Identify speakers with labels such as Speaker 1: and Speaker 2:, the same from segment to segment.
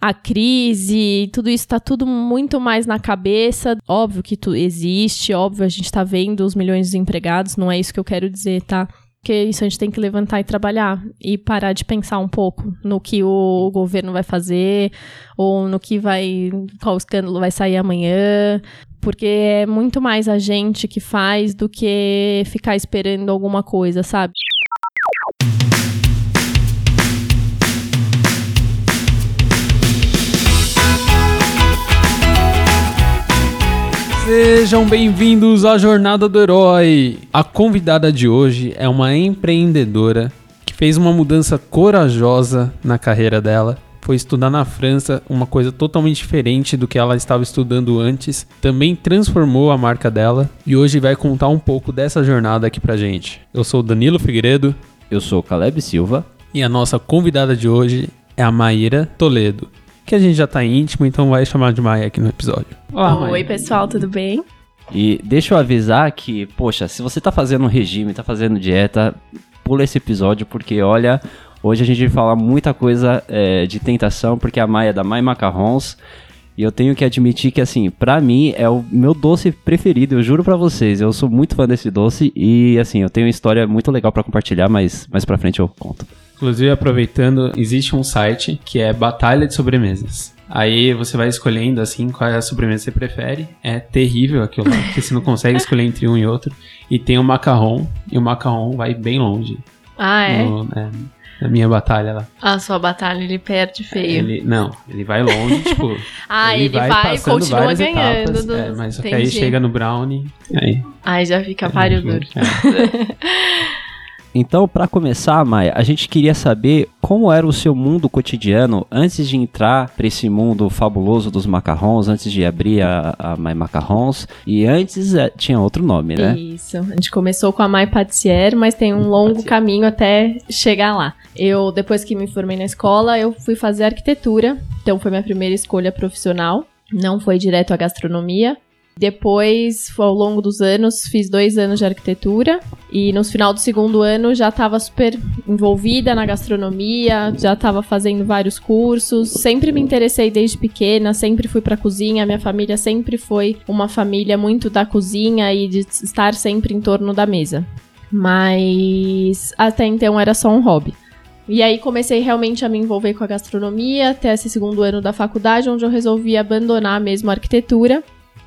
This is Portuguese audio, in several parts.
Speaker 1: a crise, tudo isso tá tudo muito mais na cabeça. Óbvio que tu existe, óbvio a gente tá vendo os milhões de desempregados, não é isso que eu quero dizer, tá? Porque isso a gente tem que levantar e trabalhar e parar de pensar um pouco no que o governo vai fazer ou no que vai, qual escândalo vai sair amanhã, porque é muito mais a gente que faz do que ficar esperando alguma coisa, sabe?
Speaker 2: Sejam bem-vindos à Jornada do Herói. A convidada de hoje é uma empreendedora que fez uma mudança corajosa na carreira dela. Foi estudar na França, uma coisa totalmente diferente do que ela estava estudando antes. Também transformou a marca dela e hoje vai contar um pouco dessa jornada aqui pra gente. Eu sou Danilo Figueiredo.
Speaker 3: Eu sou Caleb Silva.
Speaker 2: E a nossa convidada de hoje é a Maíra Toledo que a gente já tá íntimo, então vai chamar de Maia aqui no episódio.
Speaker 1: Olá, Oi, pessoal, tudo bem?
Speaker 3: E deixa eu avisar que, poxa, se você tá fazendo regime, tá fazendo dieta, pula esse episódio, porque olha, hoje a gente vai falar muita coisa é, de tentação, porque a Maia é da Mai Macarrons. E eu tenho que admitir que, assim, pra mim é o meu doce preferido, eu juro pra vocês. Eu sou muito fã desse doce e, assim, eu tenho uma história muito legal para compartilhar, mas mais pra frente eu conto.
Speaker 2: Inclusive, aproveitando, existe um site que é Batalha de Sobremesas. Aí você vai escolhendo assim qual é a sobremesa que você prefere. É terrível aquilo lá, porque você não consegue escolher entre um e outro. E tem o macarrão, e o macarrão vai bem longe.
Speaker 1: Ah, é?
Speaker 2: No, é na minha batalha lá.
Speaker 1: A sua batalha, ele perde feio.
Speaker 2: Ele, não, ele vai longe, tipo.
Speaker 1: ah, ele, ele vai, vai e continua ganhando. Etapas,
Speaker 2: é, mas aí chega no Brownie. Aí,
Speaker 1: aí já fica páreo duro. É.
Speaker 3: Então, para começar, Maia, a gente queria saber como era o seu mundo cotidiano antes de entrar para esse mundo fabuloso dos macarrons, antes de abrir a, a Mai Macarrons. E antes é, tinha outro nome, né?
Speaker 1: Isso. A gente começou com a Mai Patissier, mas tem um longo caminho até chegar lá. Eu, depois que me formei na escola, eu fui fazer arquitetura. Então, foi minha primeira escolha profissional. Não foi direto à gastronomia. Depois, ao longo dos anos, fiz dois anos de arquitetura e no final do segundo ano já estava super envolvida na gastronomia, já estava fazendo vários cursos. Sempre me interessei desde pequena, sempre fui para cozinha. Minha família sempre foi uma família muito da cozinha e de estar sempre em torno da mesa. Mas até então era só um hobby. E aí comecei realmente a me envolver com a gastronomia até esse segundo ano da faculdade, onde eu resolvi abandonar mesmo a arquitetura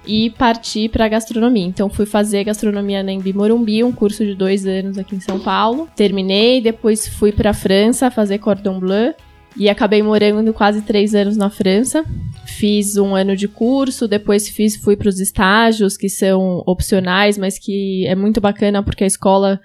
Speaker 1: e partir para gastronomia. Então fui fazer gastronomia na Embi Morumbi, um curso de dois anos aqui em São Paulo. Terminei, depois fui para França fazer cordon bleu e acabei morando quase três anos na França. Fiz um ano de curso, depois fiz, fui para os estágios que são opcionais, mas que é muito bacana porque a escola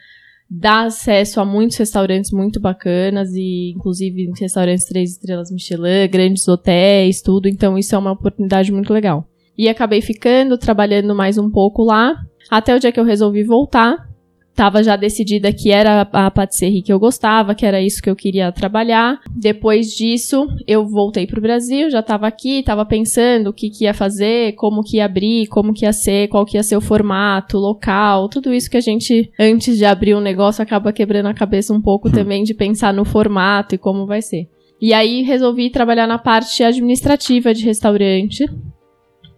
Speaker 1: dá acesso a muitos restaurantes muito bacanas e inclusive restaurantes três estrelas Michelin, grandes hotéis, tudo. Então isso é uma oportunidade muito legal. E acabei ficando, trabalhando mais um pouco lá, até o dia que eu resolvi voltar. Tava já decidida que era a patisserie que eu gostava, que era isso que eu queria trabalhar. Depois disso, eu voltei pro Brasil, já tava aqui, tava pensando o que, que ia fazer, como que ia abrir, como que ia ser, qual que ia ser o formato, local, tudo isso que a gente, antes de abrir um negócio, acaba quebrando a cabeça um pouco hum. também de pensar no formato e como vai ser. E aí resolvi trabalhar na parte administrativa de restaurante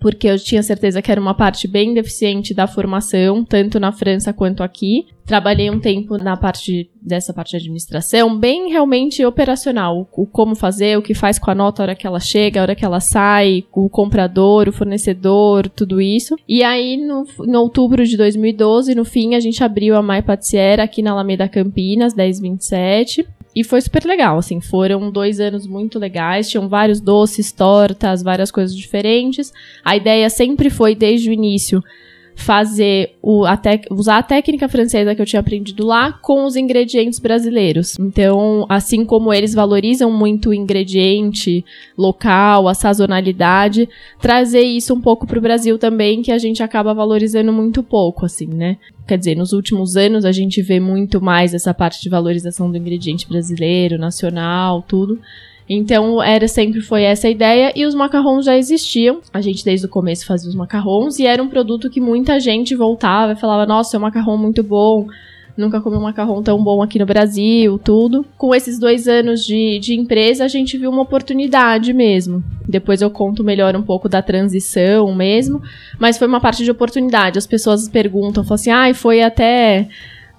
Speaker 1: porque eu tinha certeza que era uma parte bem deficiente da formação, tanto na França quanto aqui. Trabalhei um tempo na parte dessa parte de administração, bem realmente operacional, o como fazer, o que faz com a nota a hora que ela chega, a hora que ela sai, o comprador, o fornecedor, tudo isso. E aí, no, em outubro de 2012, no fim, a gente abriu a Mai Patissière aqui na Alameda Campinas, 1027. E foi super legal, assim, foram dois anos muito legais, tinham vários doces, tortas, várias coisas diferentes. A ideia sempre foi, desde o início, fazer o, a usar a técnica francesa que eu tinha aprendido lá com os ingredientes brasileiros. Então, assim como eles valorizam muito o ingrediente local, a sazonalidade, trazer isso um pouco para o Brasil também, que a gente acaba valorizando muito pouco, assim, né? Quer dizer, nos últimos anos a gente vê muito mais essa parte de valorização do ingrediente brasileiro, nacional, tudo. Então, era sempre foi essa a ideia e os macarrons já existiam. A gente desde o começo fazia os macarrons e era um produto que muita gente voltava e falava: "Nossa, é um macarrão muito bom". nunca comi um macarrão tão bom aqui no Brasil, tudo. Com esses dois anos de, de empresa, a gente viu uma oportunidade mesmo. Depois eu conto melhor um pouco da transição mesmo, mas foi uma parte de oportunidade. As pessoas perguntam, falam assim, ah, foi até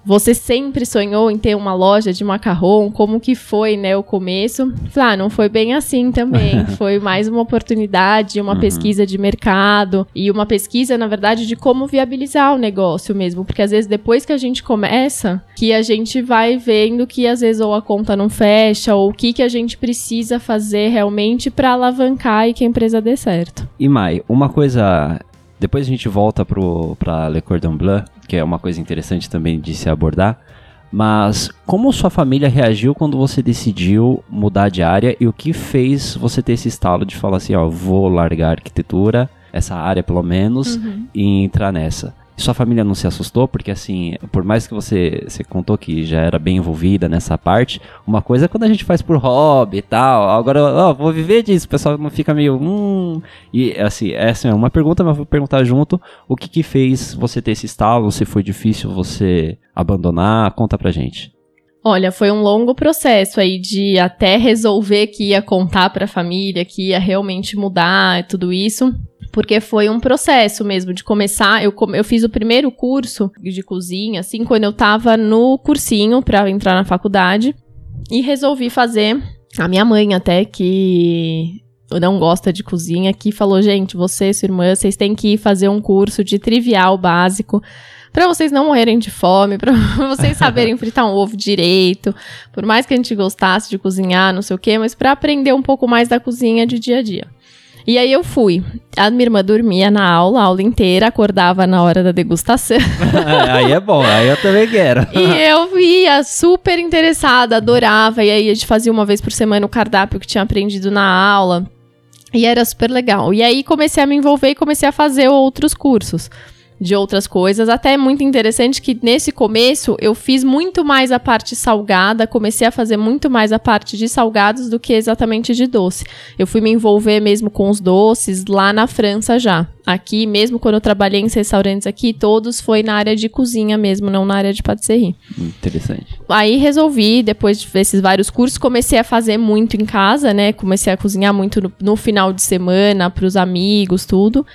Speaker 1: você sempre sonhou em ter uma loja de macarrão? Como que foi, né, o começo? Ah, não foi bem assim também. foi mais uma oportunidade, uma uhum. pesquisa de mercado e uma pesquisa, na verdade, de como viabilizar o negócio mesmo. Porque às vezes depois que a gente começa, que a gente vai vendo que às vezes ou a conta não fecha ou o que, que a gente precisa fazer realmente para alavancar e que a empresa dê certo.
Speaker 3: E Mai, uma coisa depois a gente volta para Le Cordon Bleu, que é uma coisa interessante também de se abordar. Mas como sua família reagiu quando você decidiu mudar de área e o que fez você ter esse estalo de falar assim, ó, vou largar a arquitetura, essa área pelo menos, uhum. e entrar nessa? Sua família não se assustou, porque assim, por mais que você, você contou que já era bem envolvida nessa parte, uma coisa é quando a gente faz por hobby e tal. Agora, ó, vou viver disso, o pessoal não fica meio. Hum. E assim, essa é uma pergunta, mas vou perguntar junto o que que fez você ter esse estalo, se foi difícil você abandonar, conta pra gente.
Speaker 1: Olha, foi um longo processo aí de até resolver que ia contar para a família, que ia realmente mudar tudo isso. Porque foi um processo mesmo de começar. Eu, eu fiz o primeiro curso de cozinha, assim, quando eu tava no cursinho para entrar na faculdade. E resolvi fazer. A minha mãe, até, que não gosta de cozinha, que falou: gente, você sua irmã, vocês têm que ir fazer um curso de trivial básico para vocês não morrerem de fome, para vocês saberem fritar um ovo direito, por mais que a gente gostasse de cozinhar, não sei o quê, mas para aprender um pouco mais da cozinha de dia a dia. E aí eu fui. A minha irmã dormia na aula, a aula inteira, acordava na hora da degustação.
Speaker 3: aí é bom, aí eu também quero.
Speaker 1: e eu ia super interessada, adorava. E aí a gente fazia uma vez por semana o cardápio que tinha aprendido na aula. E era super legal. E aí comecei a me envolver e comecei a fazer outros cursos de outras coisas. Até é muito interessante que nesse começo eu fiz muito mais a parte salgada, comecei a fazer muito mais a parte de salgados do que exatamente de doce. Eu fui me envolver mesmo com os doces lá na França já. Aqui, mesmo quando eu trabalhei em restaurantes aqui, todos foi na área de cozinha mesmo, não na área de patisserie.
Speaker 3: Interessante.
Speaker 1: Aí resolvi, depois desses vários cursos, comecei a fazer muito em casa, né? Comecei a cozinhar muito no, no final de semana, para os amigos, tudo.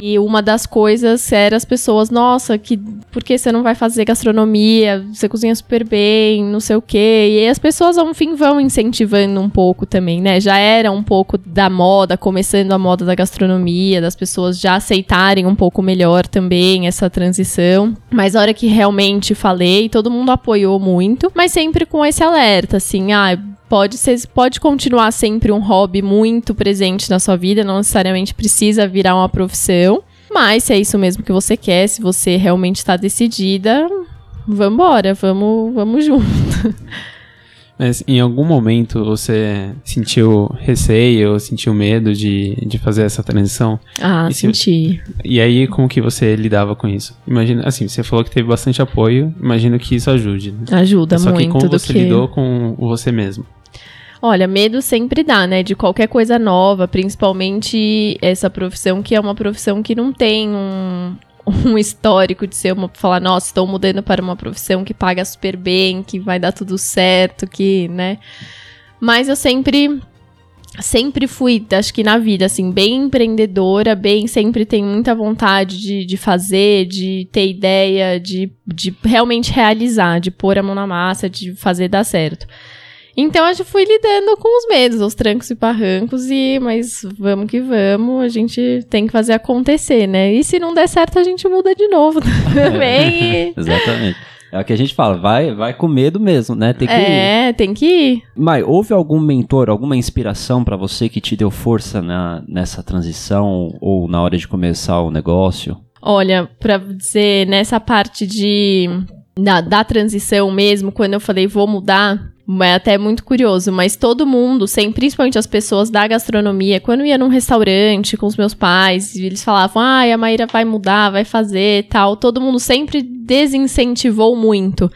Speaker 1: E uma das coisas era as pessoas, nossa, que por que você não vai fazer gastronomia? Você cozinha super bem, não sei o quê. E as pessoas, ao fim, vão incentivando um pouco também, né? Já era um pouco da moda, começando a moda da gastronomia, das pessoas já aceitarem um pouco melhor também essa transição. Mas a hora que realmente falei, todo mundo apoiou muito, mas sempre com esse alerta, assim, ah, pode ser, pode continuar sempre um hobby muito presente na sua vida, não necessariamente precisa virar uma profissão. Mas se é isso mesmo que você quer, se você realmente está decidida, vambora, vamos, vamos junto.
Speaker 2: Mas em algum momento você sentiu receio ou sentiu medo de, de fazer essa transição?
Speaker 1: Ah, e se, senti.
Speaker 2: E aí, como que você lidava com isso? Imagina, assim, você falou que teve bastante apoio, imagino que isso ajude. Né?
Speaker 1: Ajuda
Speaker 2: Só
Speaker 1: muito.
Speaker 2: Só que como você que... lidou com você mesmo?
Speaker 1: Olha, medo sempre dá, né? De qualquer coisa nova, principalmente essa profissão que é uma profissão que não tem um, um histórico de ser uma falar, nossa, estou mudando para uma profissão que paga super bem, que vai dar tudo certo, que, né? Mas eu sempre sempre fui, acho que na vida, assim, bem empreendedora, bem, sempre tenho muita vontade de, de fazer, de ter ideia, de, de realmente realizar, de pôr a mão na massa, de fazer dar certo. Então eu fui lidando com os medos, os trancos e barrancos, e mas vamos que vamos, a gente tem que fazer acontecer, né? E se não der certo, a gente muda de novo também.
Speaker 3: Exatamente. É o que a gente fala, vai, vai com medo mesmo, né? Tem que
Speaker 1: é, ir. tem que ir.
Speaker 3: Mai, houve algum mentor, alguma inspiração para você que te deu força na, nessa transição ou na hora de começar o negócio?
Speaker 1: Olha, para dizer, nessa parte de da, da transição mesmo, quando eu falei vou mudar, é até muito curioso, mas todo mundo, sem, principalmente as pessoas da gastronomia, quando ia num restaurante com os meus pais, eles falavam, ah, a Maíra vai mudar, vai fazer tal, todo mundo sempre desincentivou muito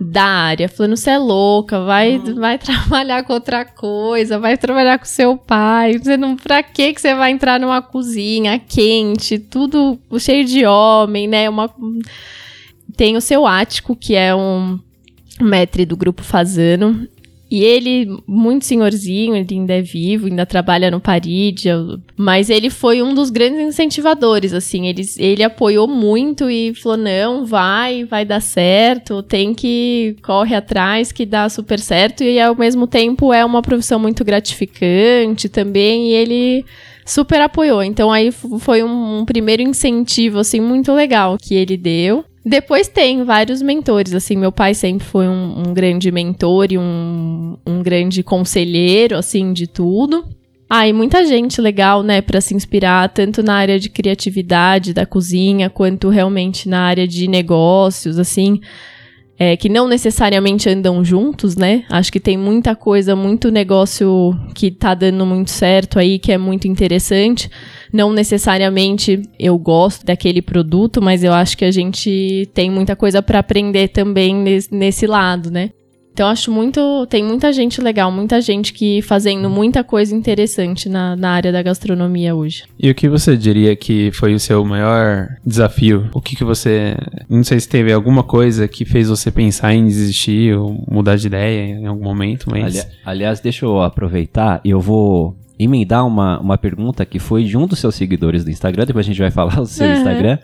Speaker 1: da área, falando, você é louca, vai, uhum. vai trabalhar com outra coisa, vai trabalhar com seu pai, você não, pra que que você vai entrar numa cozinha quente, tudo cheio de homem, né, uma Tem o seu Ático, que é um metre do grupo Fazano. E ele, muito senhorzinho, ele ainda é vivo, ainda trabalha no Paridia, mas ele foi um dos grandes incentivadores, assim, ele, ele apoiou muito e falou, não, vai, vai dar certo, tem que, corre atrás que dá super certo, e ao mesmo tempo é uma profissão muito gratificante também, e ele super apoiou, então aí foi um, um primeiro incentivo, assim, muito legal que ele deu. Depois tem vários mentores, assim, meu pai sempre foi um, um grande mentor e um, um grande conselheiro, assim, de tudo. Ah, e muita gente legal, né, para se inspirar, tanto na área de criatividade da cozinha, quanto realmente na área de negócios, assim, é, que não necessariamente andam juntos, né? Acho que tem muita coisa, muito negócio que tá dando muito certo aí, que é muito interessante. Não necessariamente eu gosto daquele produto, mas eu acho que a gente tem muita coisa para aprender também nesse, nesse lado, né? Então acho muito. Tem muita gente legal, muita gente que fazendo muita coisa interessante na, na área da gastronomia hoje.
Speaker 2: E o que você diria que foi o seu maior desafio? O que, que você. Não sei se teve alguma coisa que fez você pensar em desistir ou mudar de ideia em algum momento, mas.
Speaker 3: Ali, aliás, deixa eu aproveitar e eu vou emendar uma, uma pergunta que foi de um dos seus seguidores do Instagram, depois a gente vai falar do seu uhum. Instagram,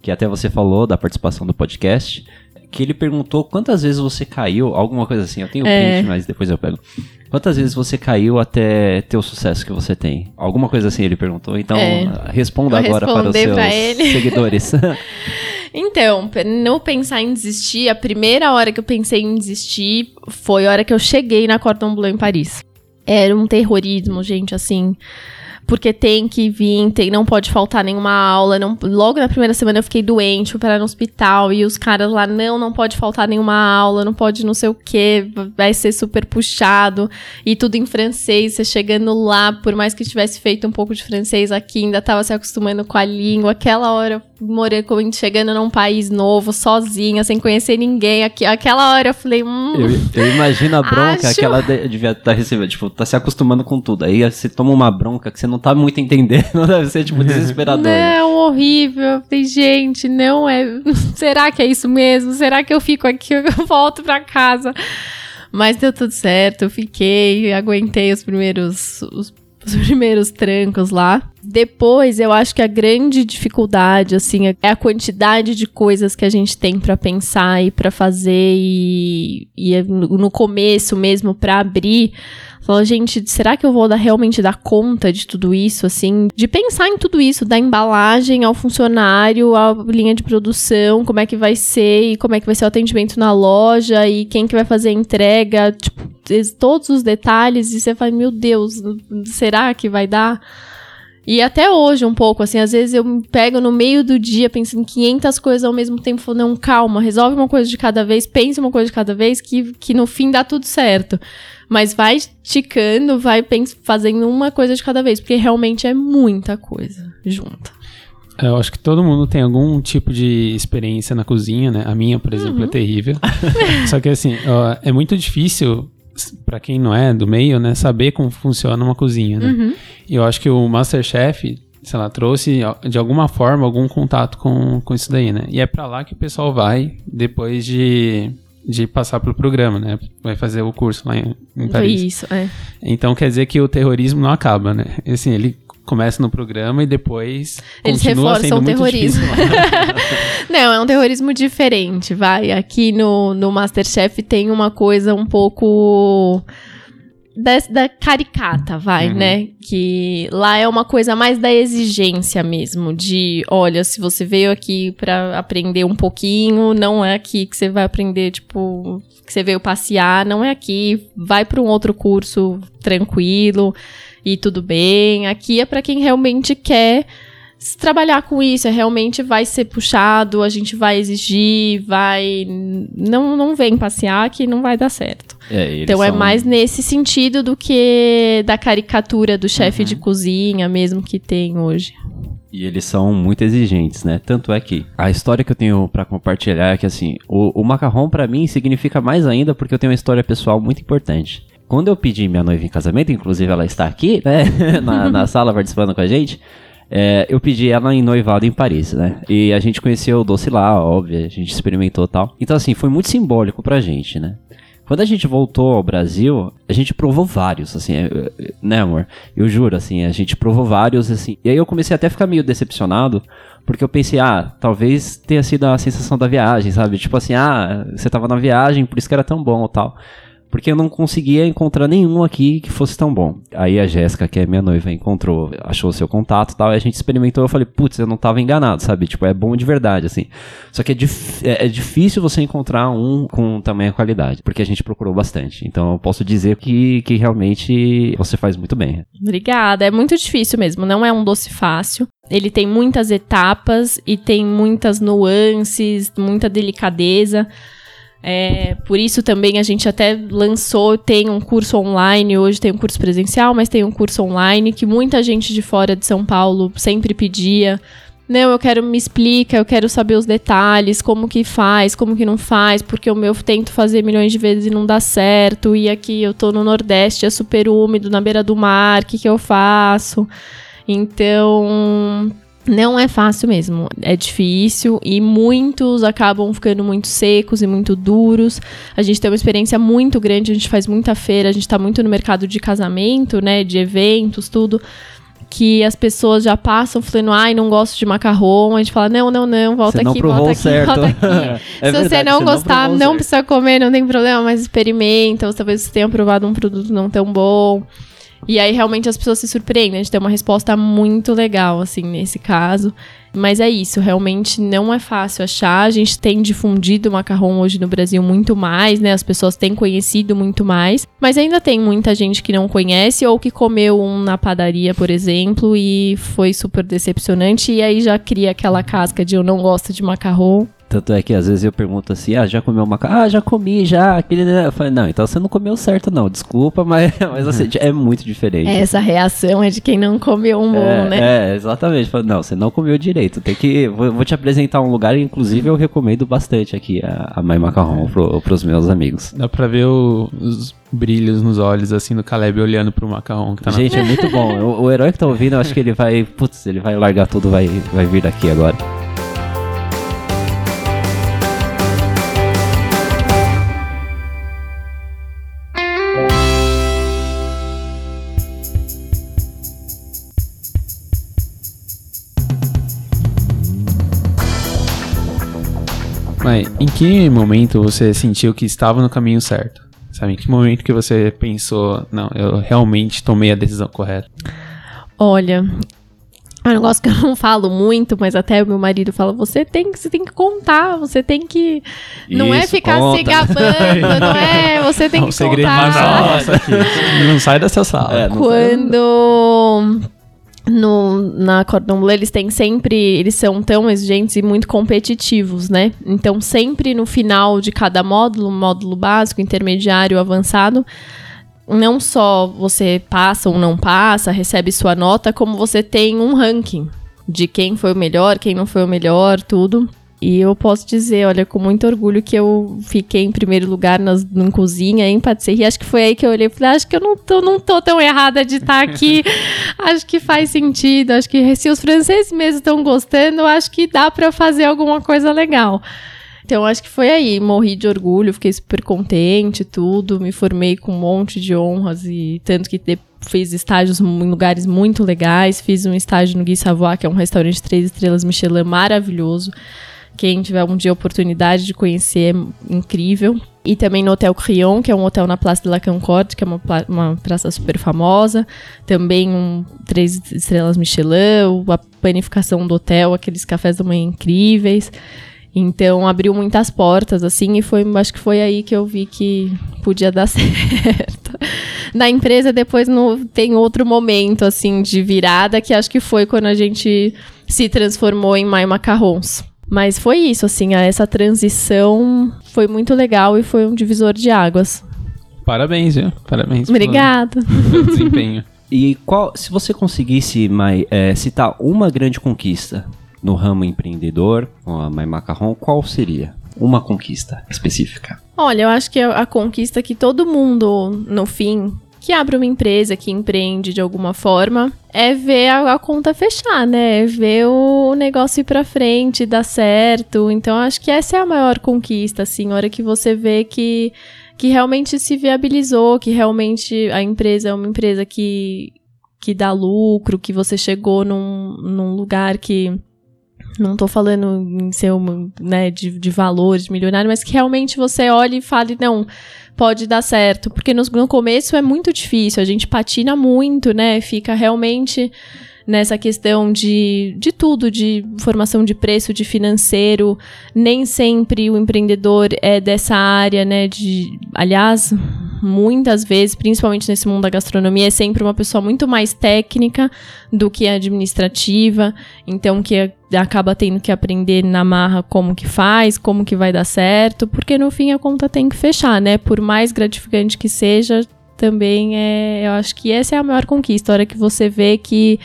Speaker 3: que até você falou da participação do podcast, que ele perguntou quantas vezes você caiu, alguma coisa assim, eu tenho é. print, mas depois eu pego. Quantas vezes você caiu até ter o sucesso que você tem? Alguma coisa assim ele perguntou, então é. responda agora para os seus seguidores.
Speaker 1: Então, não pensar em desistir, a primeira hora que eu pensei em desistir foi a hora que eu cheguei na Cordon Bleu em Paris. Era um terrorismo, gente, assim porque tem que vir, tem, não pode faltar nenhuma aula. Não, logo na primeira semana eu fiquei doente, fui parar no hospital e os caras lá, não, não pode faltar nenhuma aula, não pode não sei o que, vai ser super puxado e tudo em francês. Você chegando lá, por mais que tivesse feito um pouco de francês aqui, ainda tava se acostumando com a língua. Aquela hora, morando, chegando num país novo, sozinha, sem conhecer ninguém. Aqui, aquela hora eu falei, hum.
Speaker 3: Eu, eu imagino a bronca acho... que ela devia estar tá recebendo, tipo, tá se acostumando com tudo. Aí você toma uma bronca que você não tá muito entendendo, deve ser, tipo, desesperador.
Speaker 1: Não, horrível. Tem gente, não é. Será que é isso mesmo? Será que eu fico aqui? Eu volto pra casa. Mas deu tudo certo, eu fiquei, aguentei os primeiros, os, os primeiros trancos lá. Depois, eu acho que a grande dificuldade, assim, é a quantidade de coisas que a gente tem para pensar e para fazer e, e é no começo mesmo para abrir Falou, gente, será que eu vou dar, realmente dar conta de tudo isso, assim? De pensar em tudo isso, da embalagem ao funcionário, à linha de produção, como é que vai ser e como é que vai ser o atendimento na loja e quem que vai fazer a entrega, tipo, todos os detalhes. E você fala, meu Deus, será que vai dar? E até hoje, um pouco, assim, às vezes eu me pego no meio do dia pensando em 500 coisas ao mesmo tempo, falando, não, calma, resolve uma coisa de cada vez, pense uma coisa de cada vez, que, que no fim dá tudo certo. Mas vai ticando, vai fazendo uma coisa de cada vez, porque realmente é muita coisa junta.
Speaker 2: É, eu acho que todo mundo tem algum tipo de experiência na cozinha, né? A minha, por exemplo, é uhum. é terrível. Só que assim, ó, é muito difícil para quem não é do meio, né, saber como funciona uma cozinha, né? Uhum. E eu acho que o MasterChef, sei lá, trouxe de alguma forma algum contato com, com isso daí, né? E é para lá que o pessoal vai depois de de passar pelo programa, né? Vai fazer o curso lá em, em Paris.
Speaker 1: Isso, é.
Speaker 2: Então quer dizer que o terrorismo não acaba, né? Assim, ele começa no programa e depois
Speaker 1: eles reforçam o terrorismo. não, é um terrorismo diferente, vai. Aqui no, no MasterChef tem uma coisa um pouco da, da caricata, vai, uhum. né? Que lá é uma coisa mais da exigência mesmo, de, olha, se você veio aqui para aprender um pouquinho, não é aqui que você vai aprender, tipo, que você veio passear, não é aqui, vai para um outro curso tranquilo e tudo bem. Aqui é para quem realmente quer se trabalhar com isso, é, realmente vai ser puxado, a gente vai exigir, vai. Não, não vem passear que não vai dar certo. É, então é são... é mais nesse sentido do que da caricatura do chefe uhum. de cozinha mesmo que tem hoje.
Speaker 3: E eles são muito exigentes, né? Tanto é que a história que eu tenho para compartilhar é que assim, o, o macarrão para mim significa mais ainda porque eu tenho uma história pessoal muito importante. Quando eu pedi minha noiva em casamento, inclusive ela está aqui, né, na, na sala participando com a gente, É, eu pedi ela em noivado em Paris, né? E a gente conheceu o doce lá, óbvio, a gente experimentou tal. Então, assim, foi muito simbólico pra gente, né? Quando a gente voltou ao Brasil, a gente provou vários, assim, é, é, né, amor? Eu juro, assim, a gente provou vários, assim. E aí eu comecei até a ficar meio decepcionado, porque eu pensei, ah, talvez tenha sido a sensação da viagem, sabe? Tipo assim, ah, você tava na viagem, por isso que era tão bom ou tal porque eu não conseguia encontrar nenhum aqui que fosse tão bom. Aí a Jéssica, que é minha noiva, encontrou, achou o seu contato e tal, e a gente experimentou, eu falei, putz, eu não tava enganado, sabe? Tipo, é bom de verdade, assim. Só que é, dif é, é difícil você encontrar um com tamanha qualidade, porque a gente procurou bastante. Então eu posso dizer que, que realmente você faz muito bem.
Speaker 1: Obrigada, é muito difícil mesmo, não é um doce fácil. Ele tem muitas etapas e tem muitas nuances, muita delicadeza. É, por isso também a gente até lançou, tem um curso online, hoje tem um curso presencial, mas tem um curso online que muita gente de fora de São Paulo sempre pedia. Não, eu quero me explica, eu quero saber os detalhes, como que faz, como que não faz, porque o meu tento fazer milhões de vezes e não dá certo, e aqui eu tô no Nordeste, é super úmido, na beira do mar, o que que eu faço? Então, não é fácil mesmo, é difícil e muitos acabam ficando muito secos e muito duros. A gente tem uma experiência muito grande, a gente faz muita feira, a gente tá muito no mercado de casamento, né, de eventos, tudo que as pessoas já passam falando, ai, não gosto de macarrão. A gente fala, não, não, não, volta
Speaker 3: você não
Speaker 1: aqui, volta aqui,
Speaker 3: certo.
Speaker 1: volta aqui.
Speaker 3: é
Speaker 1: Se você
Speaker 3: verdade,
Speaker 1: não gostar,
Speaker 3: não,
Speaker 1: não precisa comer, não tem problema, mas experimenta. Ou talvez você tenha provado um produto não tão bom. E aí realmente as pessoas se surpreendem. A gente tem uma resposta muito legal, assim, nesse caso. Mas é isso, realmente não é fácil achar. A gente tem difundido o macarrão hoje no Brasil muito mais, né? As pessoas têm conhecido muito mais. Mas ainda tem muita gente que não conhece ou que comeu um na padaria, por exemplo, e foi super decepcionante. E aí já cria aquela casca de eu não gosto de macarrão.
Speaker 3: Tanto é que às vezes eu pergunto assim, ah, já comeu macarrão? Ah, já comi, já. Aquele... Eu falei, não, então você não comeu certo não, desculpa, mas, mas assim, é muito diferente.
Speaker 1: Essa reação é de quem não comeu um bom,
Speaker 3: é,
Speaker 1: né?
Speaker 3: É, exatamente. Falei, não, você não comeu direito. Tem que. Vou, vou te apresentar um lugar, inclusive eu recomendo bastante aqui a, a Mai Macarrão pro, pros meus amigos.
Speaker 2: Dá pra ver o, os brilhos nos olhos, assim, do Caleb olhando pro macarrão que tá
Speaker 3: Gente,
Speaker 2: na...
Speaker 3: é muito bom. O, o herói que tá ouvindo, eu acho que ele vai. Putz, ele vai largar tudo, vai, vai vir daqui agora.
Speaker 2: Mas em que momento você sentiu que estava no caminho certo? Sabe, em que momento que você pensou, não, eu realmente tomei a decisão correta?
Speaker 1: Olha, é um negócio que eu não falo muito, mas até o meu marido fala: você tem que, você tem que contar, você tem que. Não é
Speaker 3: Isso,
Speaker 1: ficar se
Speaker 3: conta.
Speaker 1: gabando, não é? Você tem
Speaker 2: É um
Speaker 1: que
Speaker 2: segredo
Speaker 1: contar.
Speaker 2: mais nosso aqui. Não sai dessa sala.
Speaker 3: É,
Speaker 1: Quando no, na Cordon eles têm sempre, eles são tão exigentes e muito competitivos, né? Então sempre no final de cada módulo, módulo básico, intermediário, avançado, não só você passa ou não passa, recebe sua nota, como você tem um ranking de quem foi o melhor, quem não foi o melhor, tudo. E eu posso dizer, olha, com muito orgulho que eu fiquei em primeiro lugar nas, em cozinha, em patisserie. Acho que foi aí que eu olhei e falei, acho que eu não tô, não tô tão errada de estar aqui. acho que faz sentido. Acho que se os franceses mesmo estão gostando, acho que dá pra fazer alguma coisa legal. Então, acho que foi aí. Morri de orgulho, fiquei super contente, tudo. Me formei com um monte de honras e tanto que fiz estágios em lugares muito legais. Fiz um estágio no Guy Savoy, que é um restaurante de três estrelas Michelin maravilhoso. Quem tiver um dia oportunidade de conhecer, é incrível. E também no Hotel Crillon, que é um hotel na Place de la Concorde, que é uma, uma praça super famosa. Também um três estrelas Michelin, a panificação do hotel, aqueles cafés da manhã incríveis. Então abriu muitas portas, assim, e foi, acho que foi aí que eu vi que podia dar certo. Na empresa, depois no, tem outro momento, assim, de virada, que acho que foi quando a gente se transformou em Mai Macarrons. Mas foi isso, assim, essa transição foi muito legal e foi um divisor de águas.
Speaker 2: Parabéns, viu? Parabéns.
Speaker 1: Obrigada.
Speaker 2: pelo desempenho.
Speaker 3: E qual, se você conseguisse, Mai, é, citar uma grande conquista no ramo empreendedor, com a Mai Macarrão, qual seria? Uma conquista específica.
Speaker 1: Olha, eu acho que a, a conquista que todo mundo, no fim, que abre uma empresa, que empreende de alguma forma, é ver a, a conta fechar, né? É ver o negócio ir pra frente, dar certo. Então, acho que essa é a maior conquista, assim, a hora que você vê que, que realmente se viabilizou, que realmente a empresa é uma empresa que, que dá lucro, que você chegou num, num lugar que. Não tô falando em ser um, né, de, de valores, milionário, mas que realmente você olhe e fale, não, pode dar certo. Porque no, no começo é muito difícil, a gente patina muito, né? Fica realmente nessa questão de, de tudo, de formação de preço, de financeiro. Nem sempre o empreendedor é dessa área, né? De, aliás, muitas vezes, principalmente nesse mundo da gastronomia, é sempre uma pessoa muito mais técnica do que administrativa, então que acaba tendo que aprender na marra como que faz, como que vai dar certo, porque no fim a conta tem que fechar, né? Por mais gratificante que seja, também é, eu acho que essa é a maior conquista, a hora que você vê que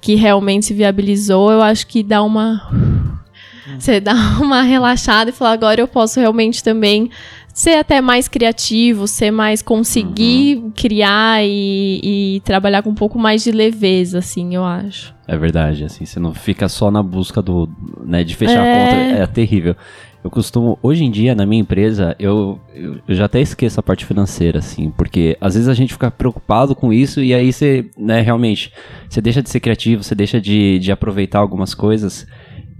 Speaker 1: que realmente se viabilizou, eu acho que dá uma você dá uma relaxada e fala, agora eu posso realmente também ser até mais criativo, ser mais conseguir uhum. criar e, e, trabalhar com um pouco mais de leveza, assim, eu acho.
Speaker 3: É verdade, assim, você não fica só na busca do, né, de fechar é... a conta, é terrível. Eu costumo, hoje em dia, na minha empresa, eu, eu, já até esqueço a parte financeira, assim, porque às vezes a gente fica preocupado com isso e aí você, né, realmente, você deixa de ser criativo, você deixa de, de aproveitar algumas coisas.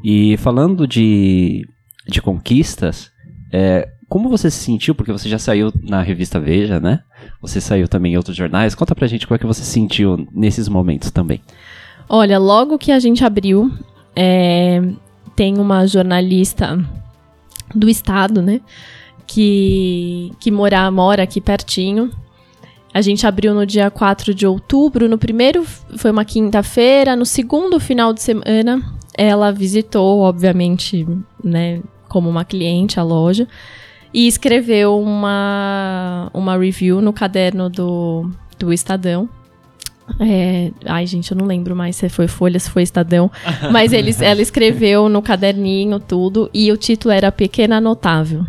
Speaker 3: E falando de, de conquistas, é, como você se sentiu? Porque você já saiu na revista Veja, né? Você saiu também em outros jornais. Conta pra gente como é que você se sentiu nesses momentos também.
Speaker 1: Olha, logo que a gente abriu, é, tem uma jornalista do estado, né? Que, que mora, mora aqui pertinho. A gente abriu no dia 4 de outubro. No primeiro foi uma quinta-feira. No segundo final de semana, ela visitou, obviamente, né, como uma cliente a loja e escreveu uma, uma review no caderno do, do Estadão. É, ai, gente, eu não lembro mais se foi Folha, se foi Estadão. Mas eles, ela escreveu no caderninho tudo e o título era Pequena Notável.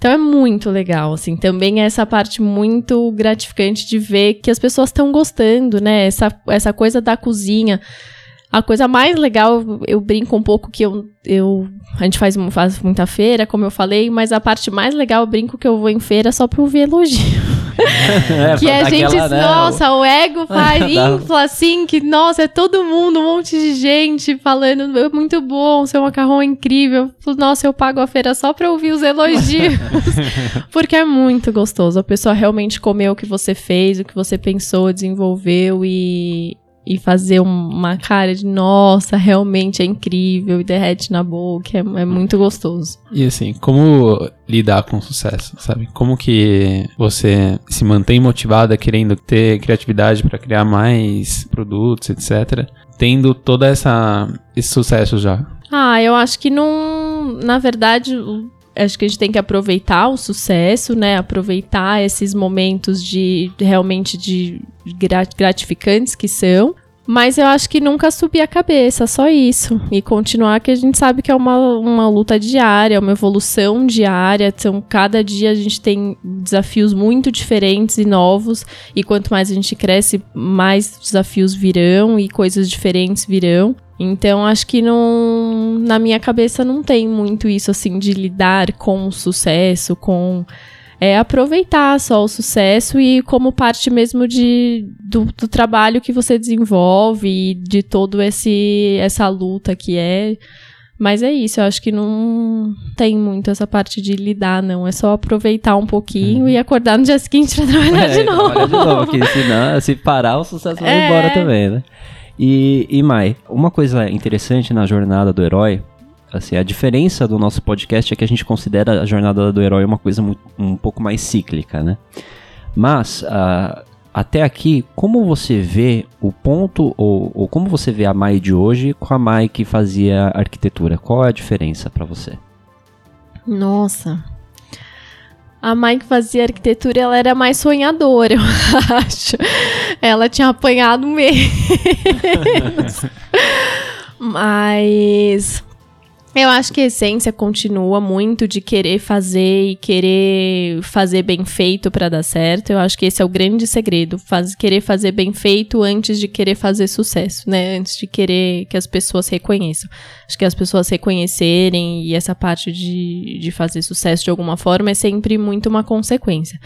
Speaker 1: Então é muito legal, assim. Também é essa parte muito gratificante de ver que as pessoas estão gostando, né? Essa, essa coisa da cozinha. A coisa mais legal, eu brinco um pouco que eu, eu a gente faz, faz muita feira, como eu falei, mas a parte mais legal, eu brinco que eu vou em feira só pra ouvir elogio. É, que a gente, né, nossa, o ego faz, infla assim, que, nossa, é todo mundo, um monte de gente falando, é muito bom, seu macarrão é incrível. Nossa, eu pago a feira só pra ouvir os elogios. Porque é muito gostoso. A pessoa realmente comeu o que você fez, o que você pensou, desenvolveu e, e fazer uma cara de nossa, realmente é incrível e derrete na boca, é, é, muito gostoso.
Speaker 2: E assim, como lidar com sucesso, sabe? Como que você se mantém motivada querendo ter criatividade para criar mais produtos, etc, tendo toda essa esse sucesso já?
Speaker 1: Ah, eu acho que não, na verdade, acho que a gente tem que aproveitar o sucesso, né? Aproveitar esses momentos de realmente de gratificantes que são. Mas eu acho que nunca subir a cabeça, só isso. E continuar, que a gente sabe que é uma, uma luta diária, uma evolução diária. Então, cada dia a gente tem desafios muito diferentes e novos. E quanto mais a gente cresce, mais desafios virão e coisas diferentes virão. Então, acho que não, na minha cabeça não tem muito isso, assim, de lidar com o sucesso, com é aproveitar só o sucesso e como parte mesmo de, do, do trabalho que você desenvolve e de todo esse essa luta que é. Mas é isso, eu acho que não tem muito essa parte de lidar, não. É só aproveitar um pouquinho uhum. e acordar no dia seguinte pra trabalhar é, de novo.
Speaker 3: de novo, porque senão, se parar, o sucesso vai é. embora também, né? E, e Mai, uma coisa interessante na jornada do herói, assim, a diferença do nosso podcast é que a gente considera a jornada do herói uma coisa muito, um pouco mais cíclica, né? Mas, uh, até aqui, como você vê o ponto, ou, ou, como você vê a Mai de hoje com a Mai que fazia arquitetura? Qual é a diferença para você?
Speaker 1: Nossa, a mãe que fazia arquitetura, ela era mais sonhadora, eu acho. Ela tinha apanhado menos. Mas Eu acho que a essência continua muito de querer fazer e querer fazer bem feito para dar certo. Eu acho que esse é o grande segredo, faz, querer fazer bem feito antes de querer fazer sucesso, né? Antes de querer que as pessoas reconheçam. Acho que as pessoas reconhecerem e essa parte de, de fazer sucesso de alguma forma é sempre muito uma consequência.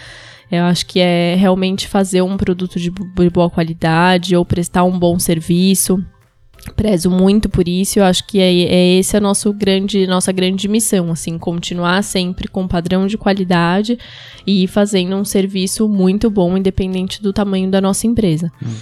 Speaker 1: Eu acho que é realmente fazer um produto de boa qualidade ou prestar um bom serviço prezo muito por isso. Eu acho que é, é esse a nosso grande, nossa grande missão, assim, continuar sempre com padrão de qualidade e fazendo um serviço muito bom, independente do tamanho da nossa empresa. Hum.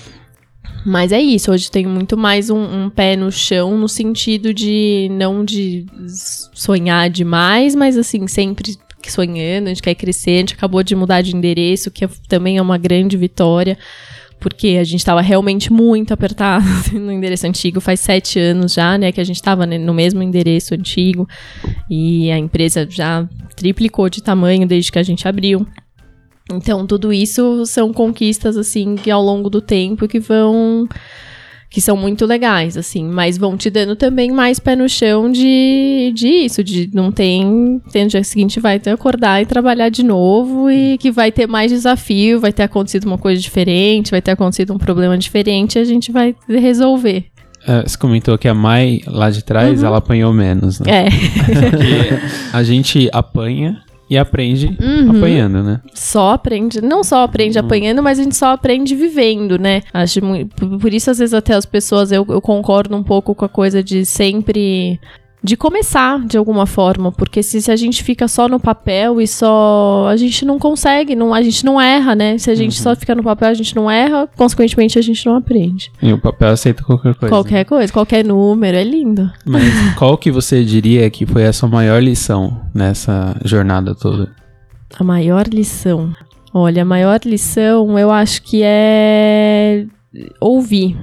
Speaker 1: Mas é isso, hoje tenho muito mais um, um, pé no chão, no sentido de não de sonhar demais, mas assim, sempre sonhando, a gente quer crescer, a gente acabou de mudar de endereço, que é, também é uma grande vitória porque a gente estava realmente muito apertado no endereço antigo. Faz sete anos já, né, que a gente estava né, no mesmo endereço antigo e a empresa já triplicou de tamanho desde que a gente abriu. Então, tudo isso são conquistas, assim, que ao longo do tempo que vão que são muito legais, assim, mas vão te dando também mais pé no chão de, de isso, de não tem, tem no dia seguinte vai ter acordar e trabalhar de novo e que vai ter mais desafio, vai ter acontecido uma coisa diferente, vai ter acontecido um problema diferente a gente vai resolver.
Speaker 2: É, você comentou que a Mai lá de trás, uhum. ela apanhou menos, né?
Speaker 1: É.
Speaker 2: a gente apanha e aprende uhum. apanhando, né?
Speaker 1: Só aprende, não só aprende uhum. apanhando, mas a gente só aprende vivendo, né? Acho muito, por isso às vezes até as pessoas eu, eu concordo um pouco com a coisa de sempre de começar de alguma forma, porque se, se, a gente fica só no papel e só a gente não consegue, não a gente não erra, né? Se a gente uhum. só fica no papel, a gente não erra, consequentemente a gente não aprende.
Speaker 2: E o papel aceita qualquer coisa.
Speaker 1: Qualquer coisa, qualquer número, é lindo.
Speaker 2: Mas qual que você diria que foi a sua maior lição nessa jornada toda?
Speaker 1: A maior lição. Olha, a maior lição eu acho que é ouvir.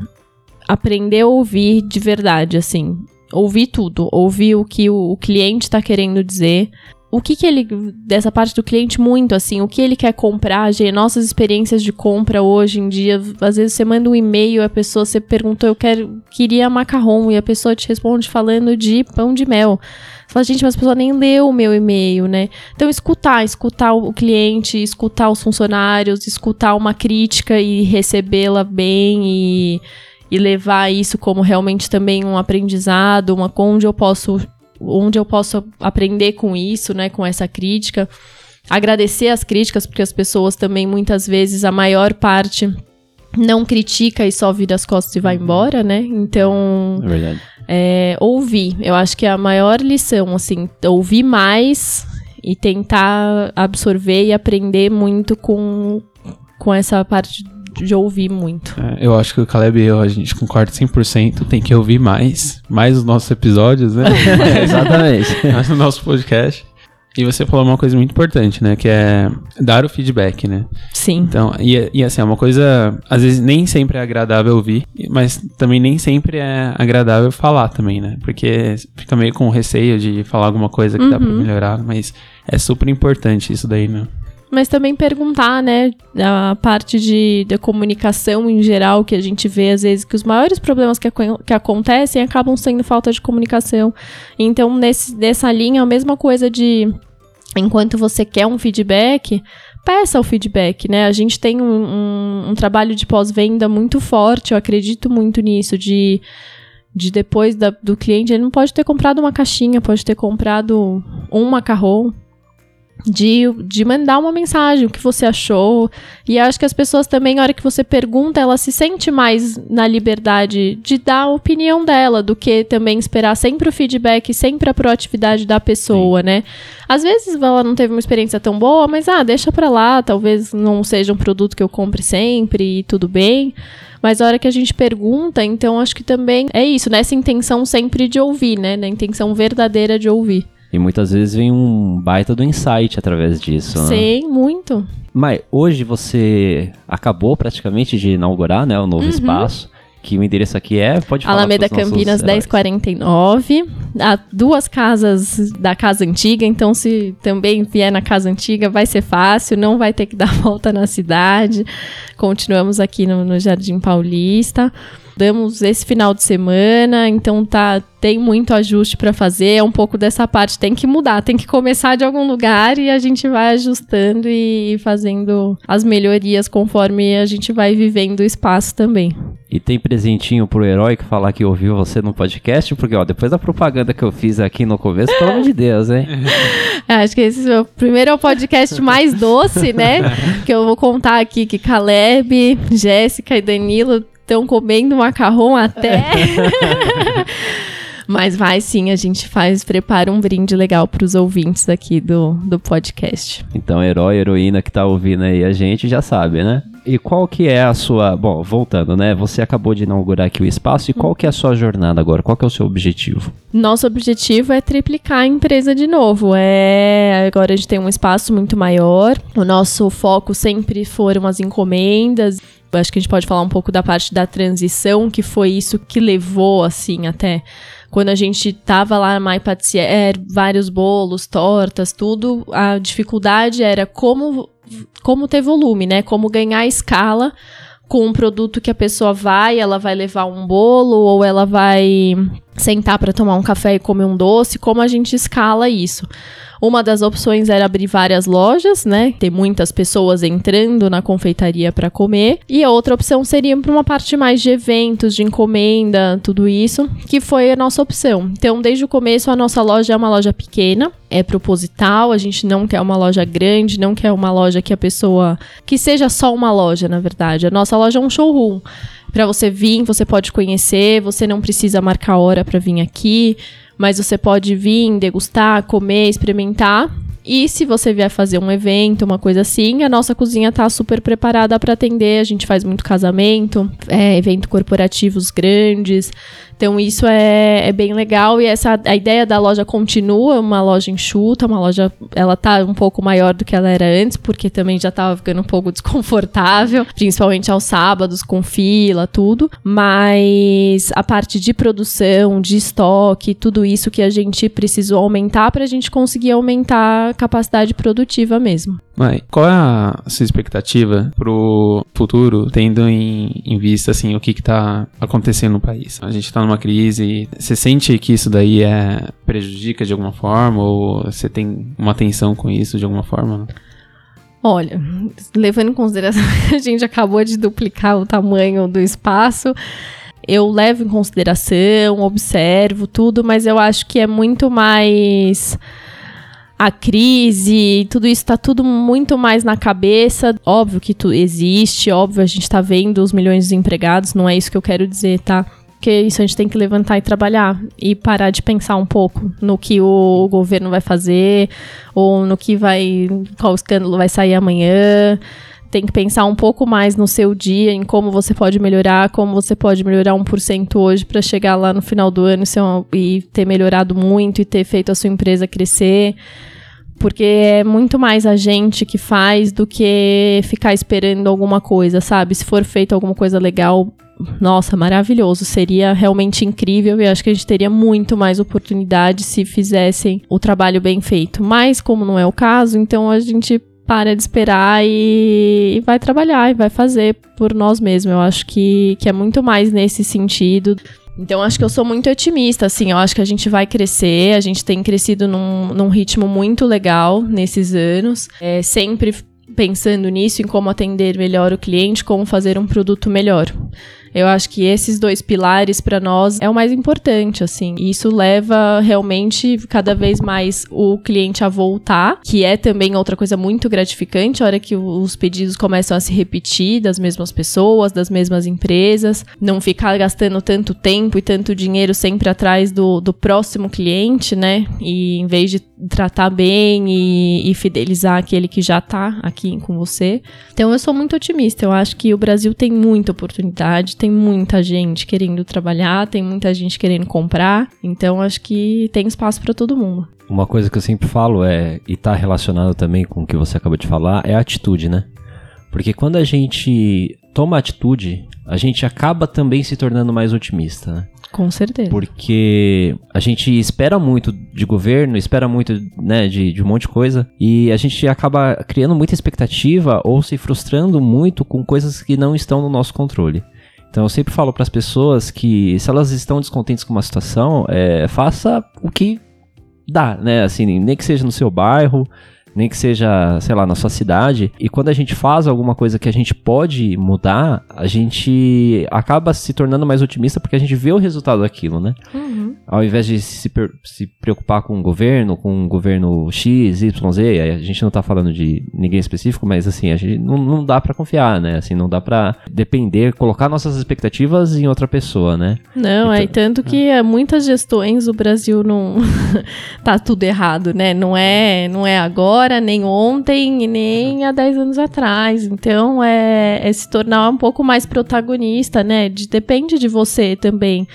Speaker 1: Aprender a ouvir de verdade, assim ouvir tudo, ouvir o que o, o cliente está querendo dizer, o que que ele dessa parte do cliente muito assim, o que ele quer comprar, gente, nossas experiências de compra hoje em dia, às vezes você manda um e-mail, a pessoa você perguntou, eu quero queria macarrão e a pessoa te responde falando de pão de mel. Você fala, gente, mas a pessoa nem leu o meu e-mail, né? Então escutar, escutar o cliente, escutar os funcionários, escutar uma crítica e recebê-la bem e e levar isso como realmente também um aprendizado, uma onde eu posso onde eu posso aprender com isso, né, com essa crítica. Agradecer as críticas, porque as pessoas também muitas vezes a maior parte não critica e só vira as costas e vai uhum. embora, né? Então,
Speaker 3: é verdade.
Speaker 1: É, ouvir, eu acho que é a maior lição, assim, ouvir mais e tentar absorver e aprender muito com, com essa parte de ouvir muito.
Speaker 2: É, eu acho que o Caleb e eu, a gente concorda 100%, tem que ouvir mais, mais os nossos episódios, né?
Speaker 3: Exatamente.
Speaker 2: mais o nosso podcast. E você falou uma coisa muito importante, né? Que é dar o feedback, né?
Speaker 1: Sim.
Speaker 2: Então, e, e assim, é uma coisa, às vezes nem sempre é agradável ouvir, mas também nem sempre é agradável falar também, né? Porque fica meio com receio de falar alguma coisa que uhum. dá pra uhum. melhorar, mas é super importante isso daí, né?
Speaker 1: Mas também perguntar, né, a parte de, de comunicação em geral, que a gente vê às vezes que os maiores problemas que, que acontecem acabam sendo falta de comunicação. Então, nesse, nessa linha, a mesma coisa de enquanto você quer um feedback, peça o feedback, né? A gente tem um, um, um trabalho de pós-venda muito forte, eu acredito muito nisso, de de depois da, do cliente, ele não pode ter comprado uma caixinha, pode ter comprado um macarrão, de, de mandar uma mensagem, o que você achou. E acho que as pessoas também, na hora que você pergunta, ela se sente mais na liberdade de dar a opinião dela, do que também esperar sempre o feedback, sempre a proatividade da pessoa, Sim. né? Às vezes ela não teve uma experiência tão boa, mas ah, deixa pra lá, talvez não seja um produto que eu compre sempre e tudo bem. Mas a hora que a gente pergunta, então acho que também é isso, nessa intenção sempre de ouvir, né? Na intenção verdadeira de ouvir.
Speaker 3: E muitas vezes vem um baita do insight através disso, né?
Speaker 1: Sim, muito.
Speaker 3: Mas hoje você acabou praticamente de inaugurar, né, o novo uhum. espaço. Que o endereço aqui é, pode falar
Speaker 1: Alameda Campinas 1049. Há duas casas da casa antiga, então se também vier na casa antiga vai ser fácil, não vai ter que dar volta na cidade. Continuamos aqui no, no Jardim Paulista. Mudamos esse final de semana, então tá tem muito ajuste para fazer, é um pouco dessa parte, tem que mudar, tem que começar de algum lugar e a gente vai ajustando e fazendo as melhorias conforme a gente vai vivendo o espaço também.
Speaker 3: E tem presentinho pro herói que falar que ouviu você no podcast, porque ó, depois da propaganda que eu fiz aqui no começo, pelo amor de Deus, hein?
Speaker 1: É, acho que esse é o primeiro é o podcast mais doce, né? que eu vou contar aqui que Caleb, Jéssica e Danilo estão comendo macarrão até. Mas vai sim, a gente faz, prepara um brinde legal para os ouvintes aqui do, do podcast.
Speaker 3: Então, herói, heroína que tá ouvindo aí a gente já sabe, né? E qual que é a sua... Bom, voltando, né? Você acabou de inaugurar aqui o espaço e qual que é a sua jornada agora? Qual que é o seu objetivo?
Speaker 1: Nosso objetivo é triplicar a empresa de novo. É Agora a gente tem um espaço muito maior. O nosso foco sempre foram as encomendas. Acho que a gente pode falar um pouco da parte da transição, que foi isso que levou, assim, até quando a gente tava lá na My Patissier, vários bolos, tortas, tudo, a dificuldade era como, como ter volume, né? Como ganhar escala com um produto que a pessoa vai, ela vai levar um bolo ou ela vai sentar para tomar um café e comer um doce, como a gente escala isso. Uma das opções era abrir várias lojas, né? Ter muitas pessoas entrando na confeitaria para comer. E a outra opção seria para uma parte mais de eventos, de encomenda, tudo isso, que foi a nossa opção. Então, desde o começo, a nossa loja é uma loja pequena, é proposital, a gente não quer uma loja grande, não quer uma loja que a pessoa. que seja só uma loja, na verdade. A nossa loja é um showroom. Para você vir, você pode conhecer, você não precisa marcar hora para vir aqui mas você pode vir, degustar, comer, experimentar. E se você vier fazer um evento, uma coisa assim, a nossa cozinha tá super preparada para atender. A gente faz muito casamento, é, evento corporativos grandes. Então isso é, é, bem legal e essa a ideia da loja continua, uma loja enxuta, uma loja ela tá um pouco maior do que ela era antes, porque também já tava ficando um pouco desconfortável, principalmente aos sábados com fila, tudo, mas a parte de produção, de estoque, tudo isso que a gente precisou aumentar para a gente conseguir aumentar a capacidade produtiva mesmo.
Speaker 2: Mas qual é a sua expectativa pro futuro, tendo em, em vista assim o que está acontecendo no país? A gente está numa crise. Você sente que isso daí é prejudica de alguma forma ou você tem uma atenção com isso de alguma forma?
Speaker 1: Olha, levando em consideração que a gente acabou de duplicar o tamanho do espaço, eu levo em consideração, observo tudo, mas eu acho que é muito mais a crise, tudo isso tá tudo muito mais na cabeça. Óbvio que tu existe, óbvio a gente tá vendo os milhões de empregados, não é isso que eu quero dizer, tá? Porque isso a gente tem que levantar e trabalhar e parar de pensar um pouco no que o governo vai fazer ou no que vai qual escândalo vai sair amanhã tem que pensar um pouco mais no seu dia, em como você pode melhorar, como você pode melhorar 1% hoje para chegar lá no final do ano e ter melhorado muito e ter feito a sua empresa crescer. Porque é muito mais a gente que faz do que ficar esperando alguma coisa, sabe? Se for feito alguma coisa legal, nossa, maravilhoso. Seria realmente incrível e acho que a gente teria muito mais oportunidade se fizessem o trabalho bem feito. Mas, como não é o caso, então a gente para de esperar e, e vai trabalhar e vai fazer por nós mesmos. Eu acho que, que é muito mais nesse sentido. Então, acho que eu sou muito otimista, assim, eu acho que a gente vai crescer, a gente tem crescido num, num ritmo muito legal nesses anos, é, sempre pensando nisso, em como atender melhor o cliente, como fazer um produto melhor. Eu acho que esses dois pilares para nós é o mais importante, assim. Isso leva realmente cada vez mais o cliente a voltar, que é também outra coisa muito gratificante, a hora que os pedidos começam a se repetir das mesmas pessoas, das mesmas empresas, não ficar gastando tanto tempo e tanto dinheiro sempre atrás do, do próximo cliente, né? E em vez de tratar bem e, e fidelizar aquele que já tá aqui com você. Então eu sou muito otimista, eu acho que o Brasil tem muita oportunidade, tem muita gente querendo trabalhar, tem muita gente querendo comprar, então acho que tem espaço para todo mundo.
Speaker 3: Uma coisa que eu sempre falo é, e tá relacionado também com o que você acabou de falar, é a atitude, né? Porque quando a gente toma atitude, a gente acaba também se tornando mais otimista, né?
Speaker 1: Com certeza.
Speaker 3: Porque a gente espera muito de governo, espera muito né, de, de um monte de coisa, e a gente acaba criando muita expectativa ou se frustrando muito com coisas que não estão no nosso controle. Então eu sempre falo para as pessoas que se elas estão descontentes com uma situação, é, faça o que dá, né? Assim, nem que seja no seu bairro, nem que seja, sei lá, na sua cidade. E quando a gente faz alguma coisa que a gente pode mudar, a gente acaba se tornando mais otimista porque a gente vê o resultado daquilo, né?
Speaker 1: Uhum.
Speaker 3: Ao invés de se, se preocupar com o governo, com o governo X, Y, Z, a gente não tá falando de ninguém específico, mas assim, a gente não, não dá para confiar, né? Assim, não dá para depender, colocar nossas expectativas em outra pessoa, né?
Speaker 1: Não, é então, tanto que é. muitas gestões o Brasil não tá tudo errado, né? Não é, não é agora agora, nem ontem, nem há 10 anos atrás. Então, é, é se tornar um pouco mais protagonista, né? De, depende de você também.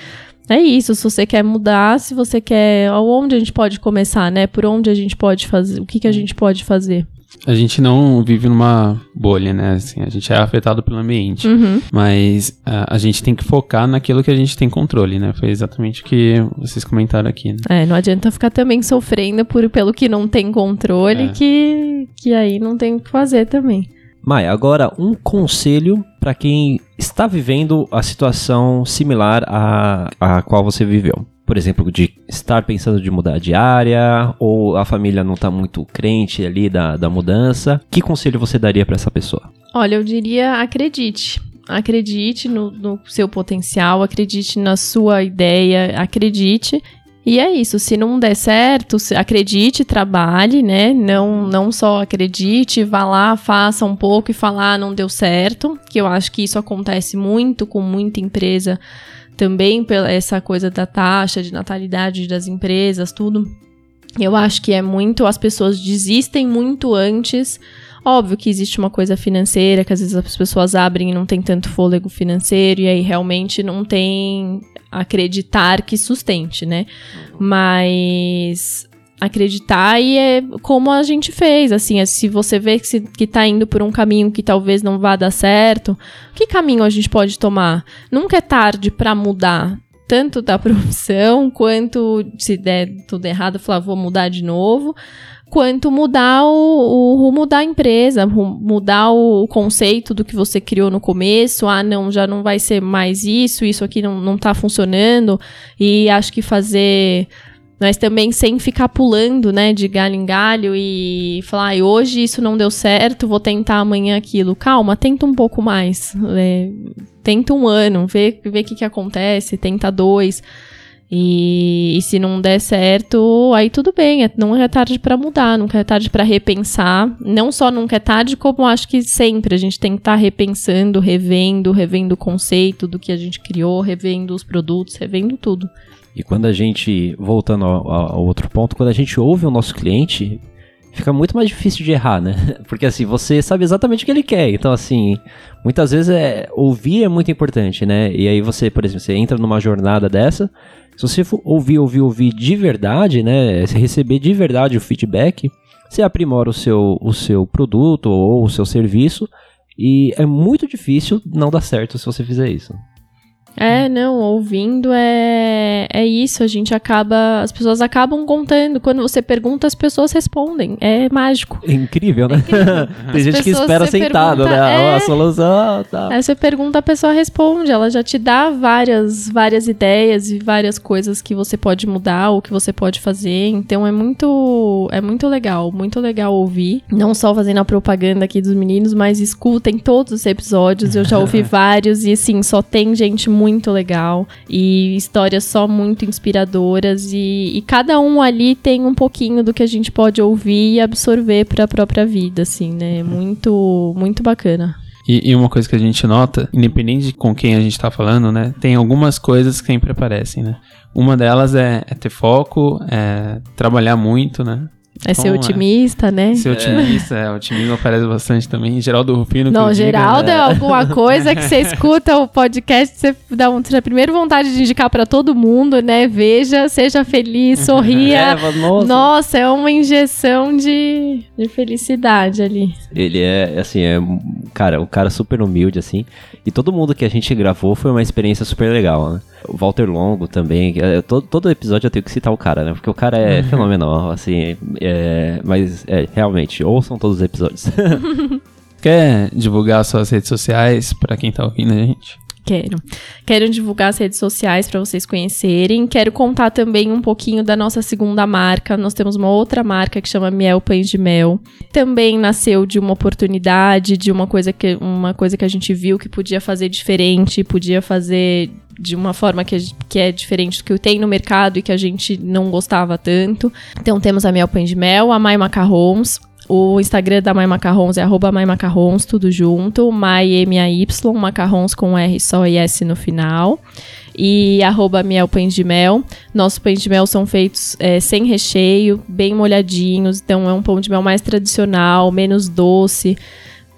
Speaker 1: É isso, se você quer mudar, se você quer. Onde a gente pode começar, né? Por onde a gente pode fazer, o que, que a gente pode fazer
Speaker 2: a gente não vive numa bolha, né? Assim, a gente é afetado pelo ambiente.
Speaker 1: Uhum.
Speaker 2: Mas a, a, gente tem que focar naquilo que a gente tem controle, né? Foi exatamente o que vocês comentaram aqui. Né?
Speaker 1: É, não adianta ficar também sofrendo por, pelo que não tem controle, é. que, que aí não tem o que fazer também.
Speaker 3: Maia, agora um conselho para quem está vivendo a situação similar à, à qual você viveu por exemplo, de estar pensando de mudar de área, ou a família não está muito crente ali da, da mudança, que conselho você daria para essa pessoa?
Speaker 1: Olha, eu diria acredite. Acredite no, no seu potencial, acredite na sua ideia, acredite e é isso, se não der certo, acredite, trabalhe, né? Não, não só acredite, vá lá, faça um pouco e falar ah, não deu certo, que eu acho que isso acontece muito com muita empresa também pela essa coisa da taxa de natalidade das empresas, tudo. Eu acho que é muito, as pessoas desistem muito antes. Óbvio que existe uma coisa financeira, que às vezes as pessoas abrem e não tem tanto fôlego financeiro, e aí realmente não tem acreditar que sustente, né? Mas acreditar e é como a gente fez, assim, é, se você vê que, se, que tá indo por um caminho que talvez não vá dar certo, que caminho a gente pode tomar? Nunca é tarde para mudar, tanto da profissão, quanto se der tudo errado, falar, vou mudar de novo, quanto mudar o, o rumo da empresa, mudar o conceito do que você criou no começo, ah, não, já não vai ser mais isso, isso aqui não, não tá funcionando, e acho que fazer mas também sem ficar pulando, né, de galho em galho e falar, ah, hoje isso não deu certo, vou tentar amanhã aquilo. Calma, tenta um pouco mais. É, tenta um ano, vê o vê que, que acontece, tenta dois. E, e, se não der certo, aí tudo bem, é, não é tarde para mudar, nunca é tarde para repensar. Não só nunca é tarde, como acho que sempre a gente tem que estar tá repensando, revendo, revendo o conceito do que a gente criou, revendo os produtos, revendo tudo.
Speaker 3: E quando a gente, voltando ao, ao, outro ponto, quando a gente ouve o nosso cliente, fica muito mais difícil de errar, né? Porque assim, você sabe exatamente o que ele quer. Então, assim, muitas vezes é, ouvir é muito importante, né? E aí você, por exemplo, você entra numa jornada dessa, se você for ouvir, ouvir, ouvir de verdade, né? Se receber de verdade o feedback, você aprimora o seu, o seu produto ou o seu serviço. E é muito difícil não dar certo se você fizer isso.
Speaker 1: É, não, ouvindo é, é isso, a gente acaba, as pessoas acabam contando, quando você pergunta, as pessoas respondem, é mágico.
Speaker 3: É incrível, né? É incrível. Tem as gente que espera sentado, pergunta, né? É, a solução, tá.
Speaker 1: Aí você pergunta, a pessoa responde, ela já te dá várias, várias ideias e várias coisas que você pode mudar ou que você pode fazer, então é muito, é muito legal, muito legal ouvir, não só fazendo a propaganda aqui dos meninos, mas escutem todos os episódios, eu já ouvi vários e assim, só tem gente muito muito legal e histórias só muito inspiradoras e, e cada um ali tem um pouquinho do que a gente pode ouvir e absorver para a própria vida, assim, né? Muito, muito bacana.
Speaker 2: E, e, uma coisa que a gente nota, independente de com quem a gente tá falando, né? Tem algumas coisas que sempre aparecem, né? Uma delas é, é ter foco, é trabalhar muito, né?
Speaker 1: É ser então, otimista,
Speaker 2: é.
Speaker 1: né?
Speaker 2: Ser otimista, é. Otimismo aparece bastante também. Geraldo Rufino.
Speaker 1: Não, Geraldo diga, né? é alguma coisa que você escuta o podcast, você dá um, você primeiro vontade de indicar para todo mundo, né? Veja, seja feliz, sorria.
Speaker 3: é, nossa.
Speaker 1: nossa, é uma injeção de, de felicidade ali.
Speaker 3: Ele é, assim, é, cara, um cara super humilde, assim. E todo mundo que a gente gravou foi uma experiência super legal, né? O Walter Longo também. É, todo, todo episódio eu tenho que citar o cara, né? Porque o cara é fenomenal, assim. É, mas, é, realmente, ouçam todos os episódios.
Speaker 2: Quer divulgar suas redes sociais para quem tá ouvindo a gente?
Speaker 1: Quero. Quero divulgar as redes sociais para vocês conhecerem. Quero contar também um pouquinho da nossa segunda marca. Nós temos uma outra marca que chama Miel Pães de Mel. Também nasceu de uma oportunidade, de uma coisa que, uma coisa que a gente viu que podia fazer diferente, podia fazer de uma forma que, que é diferente do que tem no mercado e que a gente não gostava tanto. Então temos a Miel Pães de Mel, a Mai Macarrons, o Instagram da Mai Macarrons é arroba Mai Macarrons, tudo junto. Mai, M-A-Y, macarrons com R só e S no final. E arroba Miel Pães de Mel. Nossos pães de mel são feitos é, sem recheio, bem molhadinhos. Então é um pão de mel mais tradicional, menos doce.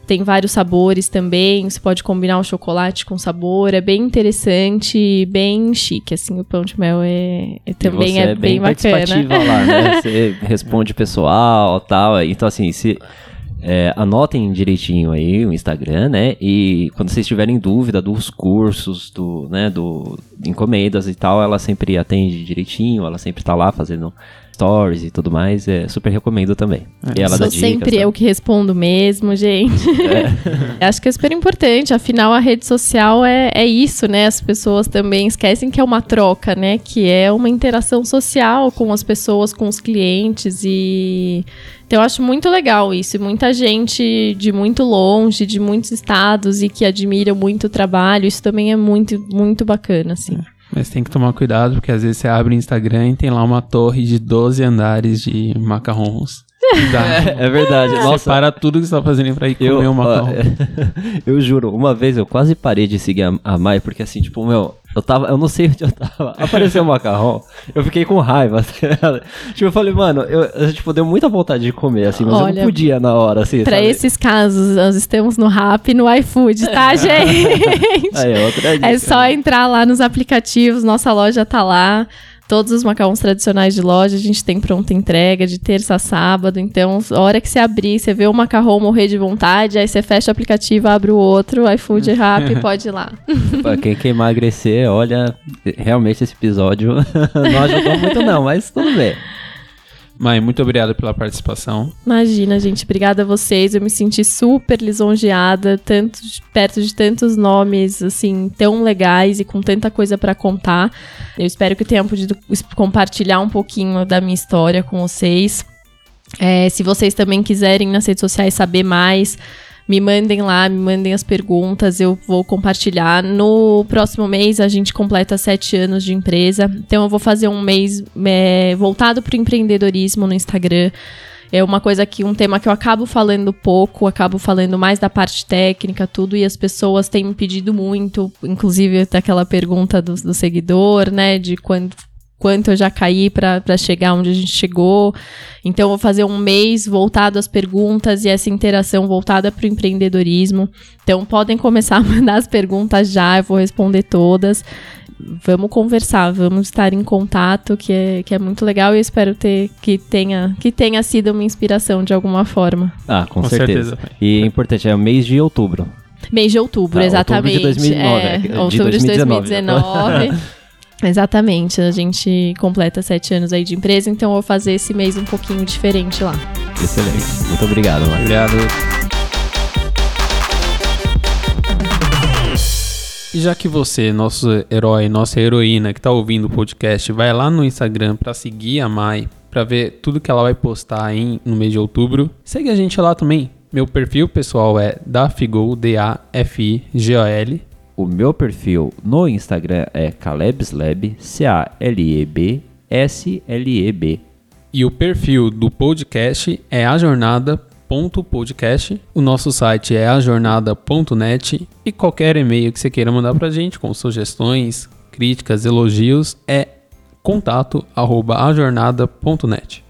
Speaker 1: Tem vários sabores também. Você pode combinar o chocolate com sabor. É bem interessante, bem chique. Assim, o pão de mel é, é também é, é, bem, bem bacana.
Speaker 3: lá, né? Você responde pessoal, tal. Então assim, se é, anotem direitinho aí o Instagram, né? E quando vocês tiverem dúvida dos cursos, do, né, do encomendas e tal, ela sempre atende direitinho, ela sempre tá lá fazendo stories e tudo mais, é, super recomendo também.
Speaker 1: É. E ela Sou dá dicas, sempre tá? eu que respondo mesmo, gente. É. Acho que é super importante, afinal a rede social é, é isso, né? As pessoas também esquecem que é uma troca, né? Que é uma interação social com as pessoas, com os clientes e... Então eu acho muito legal isso. E muita gente de muito longe, de muitos estados e que admira muito o trabalho. Isso também é muito, muito bacana, assim.
Speaker 2: Mas tem que tomar cuidado, porque às vezes você abre o Instagram e tem lá uma torre de 12 andares de macarrons.
Speaker 3: É, é, verdade.
Speaker 2: Nossa, para tudo que você tá fazendo pra ir comer eu, um macarrão.
Speaker 3: eu juro, uma vez eu quase parei de seguir a, a Mai, porque assim, tipo, meu, eu tava, eu não sei onde eu tava. Apareceu o macarrão, eu fiquei com raiva. tipo, eu falei, mano, eu, eu, tipo, deu muita vontade de comer, assim, mas Olha, eu não podia na hora, assim.
Speaker 1: Pra sabe? esses casos, nós estamos no Rap e no iFood, tá, gente? Aí, é, outra dica. é só entrar lá nos aplicativos, nossa loja tá lá. Todos os macarrões tradicionais de loja a gente tem pronta entrega de terça a sábado. Então, a hora que você abrir, você vê o macarrão morrer de vontade, aí você fecha o aplicativo, abre o outro, iFood rápido, pode ir lá.
Speaker 3: pra quem quer emagrecer, olha, realmente esse episódio não ajudou muito não, mas tudo bem.
Speaker 2: Mãe, muito obrigado pela participação.
Speaker 1: Imagina, gente. Obrigada a vocês. Eu me senti super lisonjeada, tanto perto de tantos nomes assim tão legais e com tanta coisa para contar. Eu espero que eu tenha podido compartilhar um pouquinho da minha história com vocês. É, se vocês também quiserem nas redes sociais saber mais, me mandem lá, me mandem as perguntas, eu vou compartilhar. No próximo mês a gente completa sete anos de empresa, então eu vou fazer um mês é, voltado para o empreendedorismo no Instagram. É uma coisa que, um tema que eu acabo falando pouco, acabo falando mais da parte técnica, tudo, e as pessoas têm me pedido muito, inclusive daquela pergunta do, do seguidor, né, de quando quanto eu já caí para chegar onde a gente chegou. Então, eu vou fazer um mês voltado às perguntas e essa interação voltada para o empreendedorismo. Então, podem começar a mandar as perguntas já, eu vou responder todas. Vamos conversar, vamos estar em contato, que é, que é muito legal e eu espero ter, que, tenha, que tenha sido uma inspiração de alguma forma.
Speaker 3: Ah, com, com certeza. certeza. E é importante, é o mês de outubro.
Speaker 1: Mês de outubro, tá, exatamente. Outubro de 2009. É, de outubro 2019. de 2019. Exatamente, a gente completa sete anos aí de empresa, então eu vou fazer esse mês um pouquinho diferente lá.
Speaker 3: Excelente, muito obrigado, Marcos.
Speaker 2: Obrigado. E já que você, nosso herói, nossa heroína que tá ouvindo o podcast, vai lá no Instagram para seguir a Mai, para ver tudo que ela vai postar aí no mês de outubro, segue a gente lá também. Meu perfil pessoal é dafigol, D-A-F-I-G-O-L.
Speaker 3: O meu perfil no Instagram é CalebSleb, C-A-L-E-B-S-L-E-B.
Speaker 2: E o perfil do podcast é ajornada.podcast. O nosso site é ajornada.net e qualquer e-mail que você queira mandar pra gente com sugestões, críticas, elogios é contato@ajornada.net.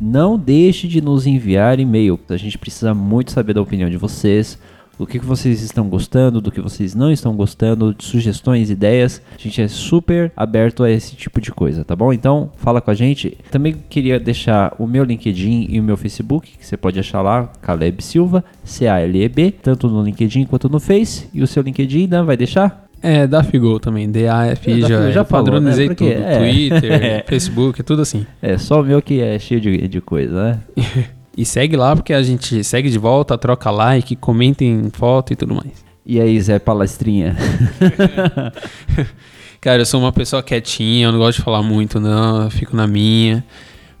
Speaker 3: Não deixe de nos enviar e-mail. A gente precisa muito saber da opinião de vocês do que, vocês estão gostando, do que vocês não estão gostando, de sugestões, ideias. A gente é super aberto a esse tipo de coisa, tá bom? Então, fala com a gente. Também queria deixar o meu LinkedIn e o meu Facebook, que você pode achar lá, Caleb Silva, C-A-L-E-B, tanto no LinkedIn quanto no Face. E o seu LinkedIn, Dan, vai deixar?
Speaker 2: É, da Figol também, D-A-F-I, já, já padronizei né? Porque, tudo, é. Twitter, Facebook, tudo assim.
Speaker 3: É, só o meu que é cheio de, de coisa, né?
Speaker 2: E segue lá porque a gente segue de volta, troca like, comenta em foto e tudo mais.
Speaker 3: E aí, Zé Palestrinha?
Speaker 2: Cara, eu sou uma pessoa quietinha, eu não gosto de falar muito, não, eu fico na minha.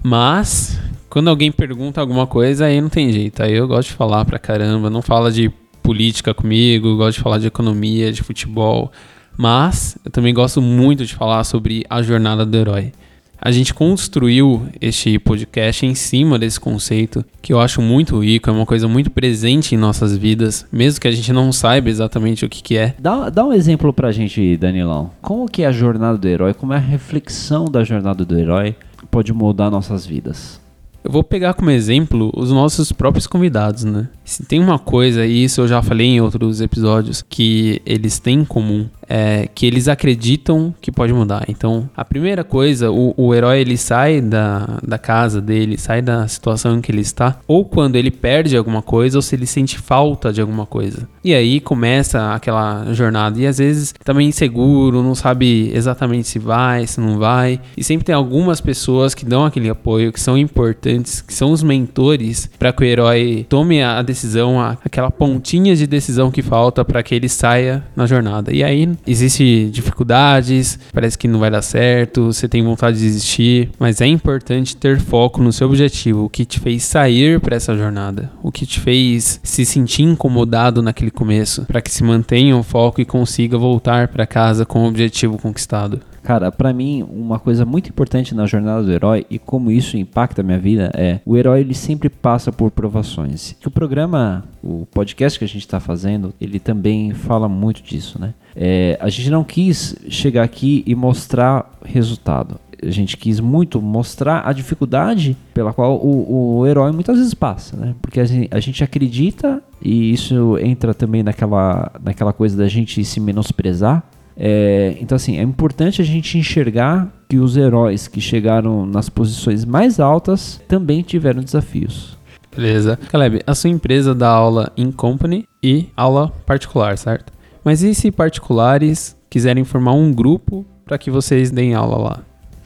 Speaker 2: Mas, quando alguém pergunta alguma coisa, aí não tem jeito. Aí eu gosto de falar pra caramba, não fala de política comigo, gosto de falar de economia, de futebol. Mas eu também gosto muito de falar sobre a jornada do herói. A gente construiu este podcast em cima desse conceito, que eu acho muito rico, é uma coisa muito presente em nossas vidas, mesmo que a gente não saiba exatamente o que, que é.
Speaker 3: Dá, dá um exemplo pra gente, Danilão. Como que é a jornada do herói, como é a reflexão da jornada do herói pode moldar nossas vidas?
Speaker 2: Eu vou pegar como exemplo os nossos próprios convidados, né? Se tem uma coisa, e isso eu já falei em outros episódios, que eles têm em comum, é que eles acreditam que pode mudar. Então, a primeira coisa, o, o herói ele sai da, da casa dele, sai da situação em que ele está, ou quando ele perde alguma coisa, ou se ele sente falta de alguma coisa. E aí começa aquela jornada. E às vezes também inseguro, não sabe exatamente se vai, se não vai. E sempre tem algumas pessoas que dão aquele apoio, que são importantes, que são os mentores, para que o herói tome a decisão, aquela pontinha de decisão que falta para que ele saia na jornada. E aí existe dificuldades, parece que não vai dar certo, você tem vontade de desistir, mas é importante ter foco no seu objetivo, o que te fez sair para essa jornada, o que te fez se sentir incomodado naquele começo, para que se mantenha o foco e consiga voltar para casa com o objetivo conquistado.
Speaker 3: Cara, para mim, uma coisa muito importante na jornada do herói e como isso impacta a minha vida é o herói ele sempre passa por provações. O programa, o podcast que a gente está fazendo, ele também fala muito disso, né? É, a gente não quis chegar aqui e mostrar resultado. A gente quis muito mostrar a dificuldade pela qual o, o herói muitas vezes passa, né? Porque a gente, a gente acredita, e isso entra também naquela, naquela coisa da gente se menosprezar, é, então, assim, é importante a gente enxergar que os heróis que chegaram nas posições mais altas também tiveram desafios.
Speaker 2: Beleza. Caleb, a sua empresa dá aula em company e aula particular, certo? Mas e se particulares quiserem formar um grupo para que vocês deem aula lá?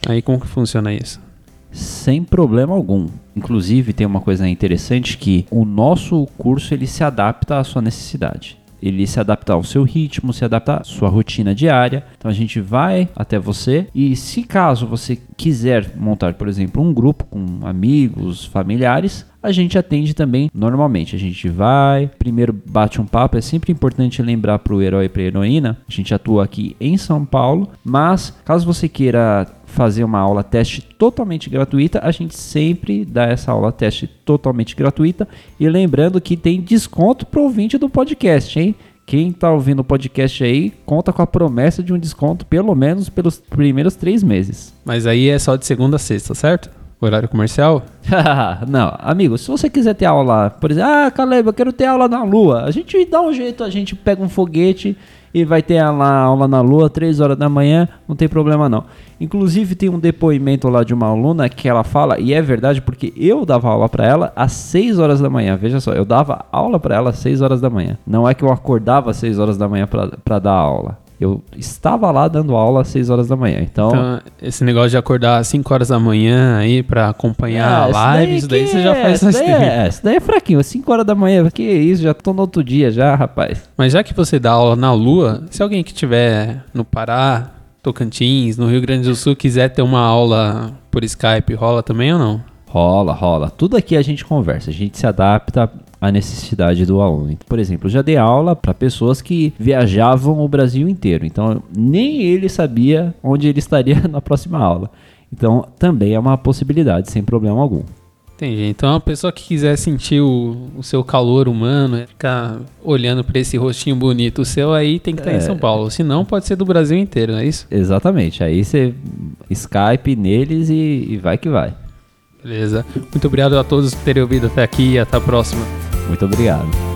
Speaker 2: Aí como que funciona isso?
Speaker 3: Sem problema algum. Inclusive tem uma coisa interessante que o nosso curso ele se adapta à sua necessidade ele se adaptar ao seu ritmo, se adaptar à sua rotina diária. Então a gente vai até você e se caso você quiser montar, por exemplo, um grupo com amigos, familiares, a gente atende também normalmente. A gente vai, primeiro bate um papo. É sempre importante lembrar para o herói e para a heroína. A gente atua aqui em São Paulo, mas caso você queira fazer uma aula teste totalmente gratuita, a gente sempre dá essa aula teste totalmente gratuita. E lembrando que tem desconto pro ouvinte do podcast, hein? Quem está ouvindo o podcast aí, conta com a promessa de um desconto pelo menos pelos primeiros três meses.
Speaker 2: Mas aí é só de segunda a sexta, certo? Horário comercial?
Speaker 3: não, amigo, se você quiser ter aula, por exemplo, ah, Caleb, eu quero ter aula na lua. A gente dá um jeito, a gente pega um foguete e vai ter lá aula na lua, 3 horas da manhã, não tem problema não. Inclusive tem um depoimento lá de uma aluna que ela fala, e é verdade porque eu dava aula para ela às 6 horas da manhã. Veja só, eu dava aula para ela às 6 horas da manhã. Não é que eu acordava às 6 horas da manhã para dar aula. Eu estava lá dando aula às 6 horas da manhã. Então, então
Speaker 2: esse negócio de acordar às 5 horas da manhã aí para acompanhar é, a live, isso daí, isso daí você já faz
Speaker 3: isso daí, é, isso daí é fraquinho. Às 5 horas da manhã, que isso, já tô no outro dia já, rapaz.
Speaker 2: Mas já que você dá aula na Lua, se alguém que tiver no Pará, Tocantins, no Rio Grande do Sul quiser ter uma aula por Skype, rola também ou não?
Speaker 3: Rola, rola. Tudo aqui a gente conversa, a gente se adapta à necessidade do aluno. Por exemplo, já dei aula para pessoas que viajavam o Brasil inteiro, então nem ele sabia onde ele estaria na próxima aula. Então também é uma possibilidade, sem problema algum.
Speaker 2: Entendi. Então, a pessoa que quiser sentir o, o seu calor humano, é ficar olhando para esse rostinho bonito seu, aí tem que estar é. em São Paulo. Se não, pode ser do Brasil inteiro, não é isso?
Speaker 3: Exatamente. Aí você Skype neles e, e vai que vai.
Speaker 2: Beleza. Muito obrigado a todos por terem ouvido até aqui e até a próxima.
Speaker 3: Muito obrigado.